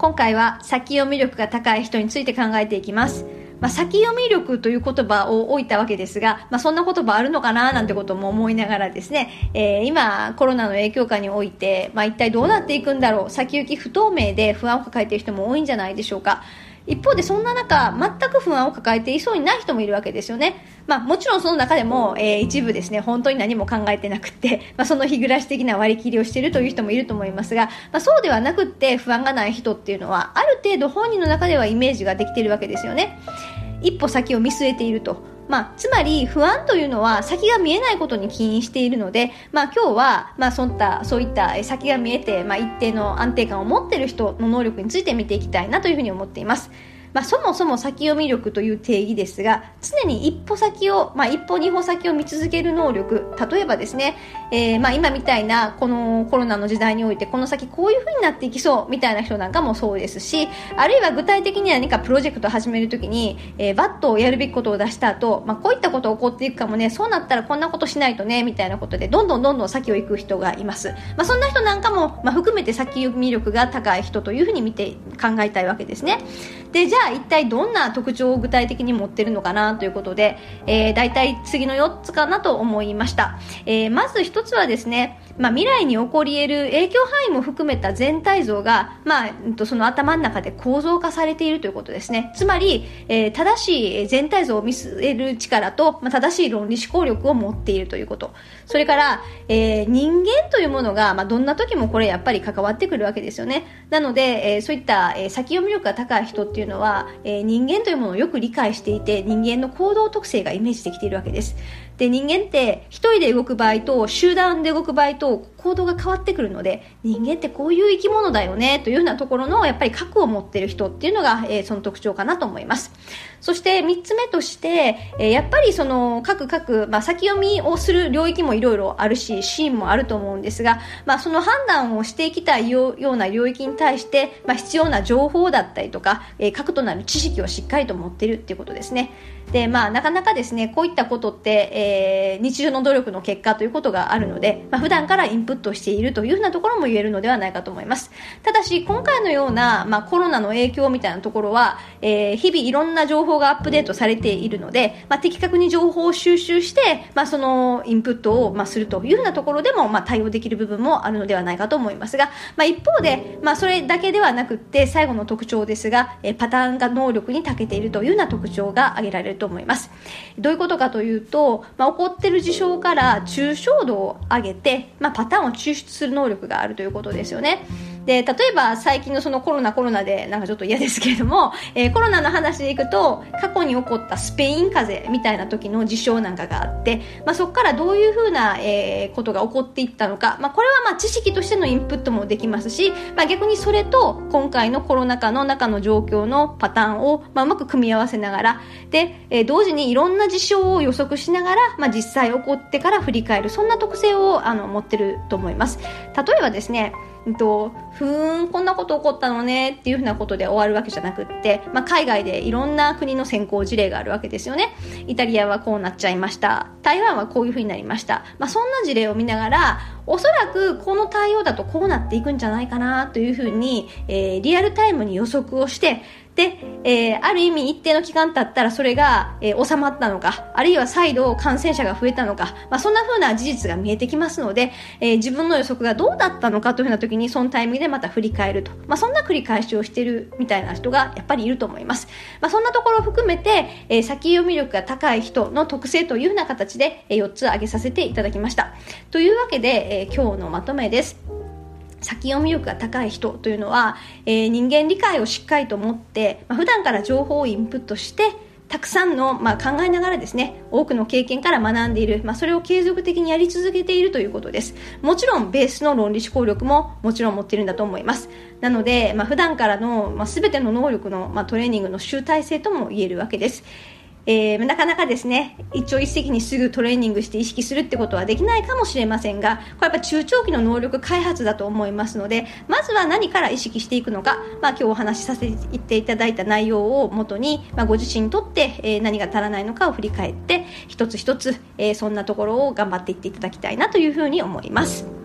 今回は先読み力が高い人について考えていきます。まあ、先読み力という言葉を置いたわけですが、まあ、そんな言葉あるのかななんてことも思いながらですね、えー、今コロナの影響下において、まあ、一体どうなっていくんだろう先行き不透明で不安を抱えている人も多いんじゃないでしょうか。一方でそんな中、全く不安を抱えていそうにない人もいるわけですよね。まあもちろんその中でも、えー、一部ですね、本当に何も考えてなくて、まあその日暮らし的な割り切りをしているという人もいると思いますが、まあそうではなくって不安がない人っていうのは、ある程度本人の中ではイメージができているわけですよね。一歩先を見据えていると。まあ、つまり不安というのは先が見えないことに起因しているので、まあ、今日は、まあ、そういったそういった先が見えて、まあ、一定の安定感を持っている人の能力について見ていきたいなというふうに思っています。まあ、そもそも先読み力という定義ですが常に一歩先を、まあ、一歩二歩先を見続ける能力例えばですね、えー、まあ、今みたいなこのコロナの時代においてこの先こういう風になっていきそうみたいな人なんかもそうですしあるいは具体的に何かプロジェクトを始めるときに、えー、バットをやるべきことを出した後、まあ、こういったこと起こっていくかもねそうなったらこんなことしないとねみたいなことでどんどんどんどん先を行く人がいます、まあ、そんな人なんかも、まあ、含めて先読み力が高い人というふうに見て考えたいわけですね。でじゃあ一体どんな特徴を具体的に持ってるのかなということで、えー、大体次の4つかなと思いました、えー、まず1つはですねまあ、未来に起こり得る影響範囲も含めた全体像が、まあ、その頭の中で構造化されているということですね。つまり、えー、正しい全体像を見据える力と、まあ、正しい論理思考力を持っているということ。それから、えー、人間というものが、まあ、どんな時もこれやっぱり関わってくるわけですよね。なので、えー、そういった、えー、先読み力が高い人っていうのは、えー、人間というものをよく理解していて、人間の行動特性がイメージできているわけです。で、人間って一人で動く場合と集団で動く場合と行動が変わってくるので、人間ってこういう生き物だよねというようなところのやっぱり核を持ってる人っていうのが、えー、その特徴かなと思います。そして三つ目として、えー、やっぱりその各各、まあ、先読みをする領域もいろいろあるし、シーンもあると思うんですが、まあ、その判断をしていきたいような領域に対して、まあ、必要な情報だったりとか、えー、核となる知識をしっかりと持っているっていうことですね。で、まあ、なかなかですね、こういったことって、えー、日常の努力の結果ということがあるので、まあ、普段からインプットしているというふうなところも言えるのではないかと思います。ただし、今回のような、まあ、コロナの影響みたいなところは、えー、日々いろんな情報がアップデートされているので、まあ、的確に情報を収集して、まあ、そのインプットを、まあ、するというふうなところでも、まあ、対応できる部分もあるのではないかと思いますが、まあ、一方で、まあ、それだけではなくって、最後の特徴ですが、えー、パターンが能力に長けているというような特徴が挙げられると思います。どういうことかというと、まあ、起こっている事象から抽象度を上げて、まあ、パターンを抽出する能力があるということですよね。で、例えば最近のそのコロナコロナでなんかちょっと嫌ですけれども、えー、コロナの話でいくと、過去に起こったスペイン風邪みたいな時の事象なんかがあって、まあ、そこからどういうふうな、えー、ことが起こっていったのか、まあ、これはまあ知識としてのインプットもできますし、まあ、逆にそれと今回のコロナ禍の中の状況のパターンを、まあ、うまく組み合わせながら、で、えー、同時にいろんな事象を予測しながら、まあ、実際起こってから振り返る、そんな特性をあの持ってると思います。例えばですね、えっと、ふーん、こんなこと起こったのねっていうふうなことで終わるわけじゃなくって、まあ、海外でいろんな国の先行事例があるわけですよね。イタリアはこうなっちゃいました。台湾はこういうふうになりました。まあ、そんな事例を見ながら、おそらくこの対応だとこうなっていくんじゃないかなというふうに、えー、リアルタイムに予測をして、で、えー、ある意味一定の期間経ったらそれが、えー、収まったのか、あるいは再度感染者が増えたのか、まあ、そんな風な事実が見えてきますので、えー、自分の予測がどうだったのかというふうな時にそのタイミングでまた振り返ると。まあ、そんな繰り返しをしているみたいな人がやっぱりいると思います。まあ、そんなところを含めて、えー、先読み力が高い人の特性というふうな形で、えー、4つ挙げさせていただきました。というわけで、えー、今日のまとめです。先読み力が高い人というのは、えー、人間理解をしっかりと持って、まあ、普段から情報をインプットしてたくさんの、まあ、考えながらですね多くの経験から学んでいる、まあ、それを継続的にやり続けているということです。もちろんベースの論理思考力ももちろん持っているんだと思います。なので、まあ、普段からの、まあ、全ての能力の、まあ、トレーニングの集大成とも言えるわけです。えー、なかなかですね一朝一夕にすぐトレーニングして意識するってことはできないかもしれませんがこれやっぱ中長期の能力開発だと思いますのでまずは何から意識していくのか、まあ、今日お話しさせていただいた内容をもとに、まあ、ご自身にとって、えー、何が足らないのかを振り返って一つ一つ、えー、そんなところを頑張っていっていただきたいなというふうに思います。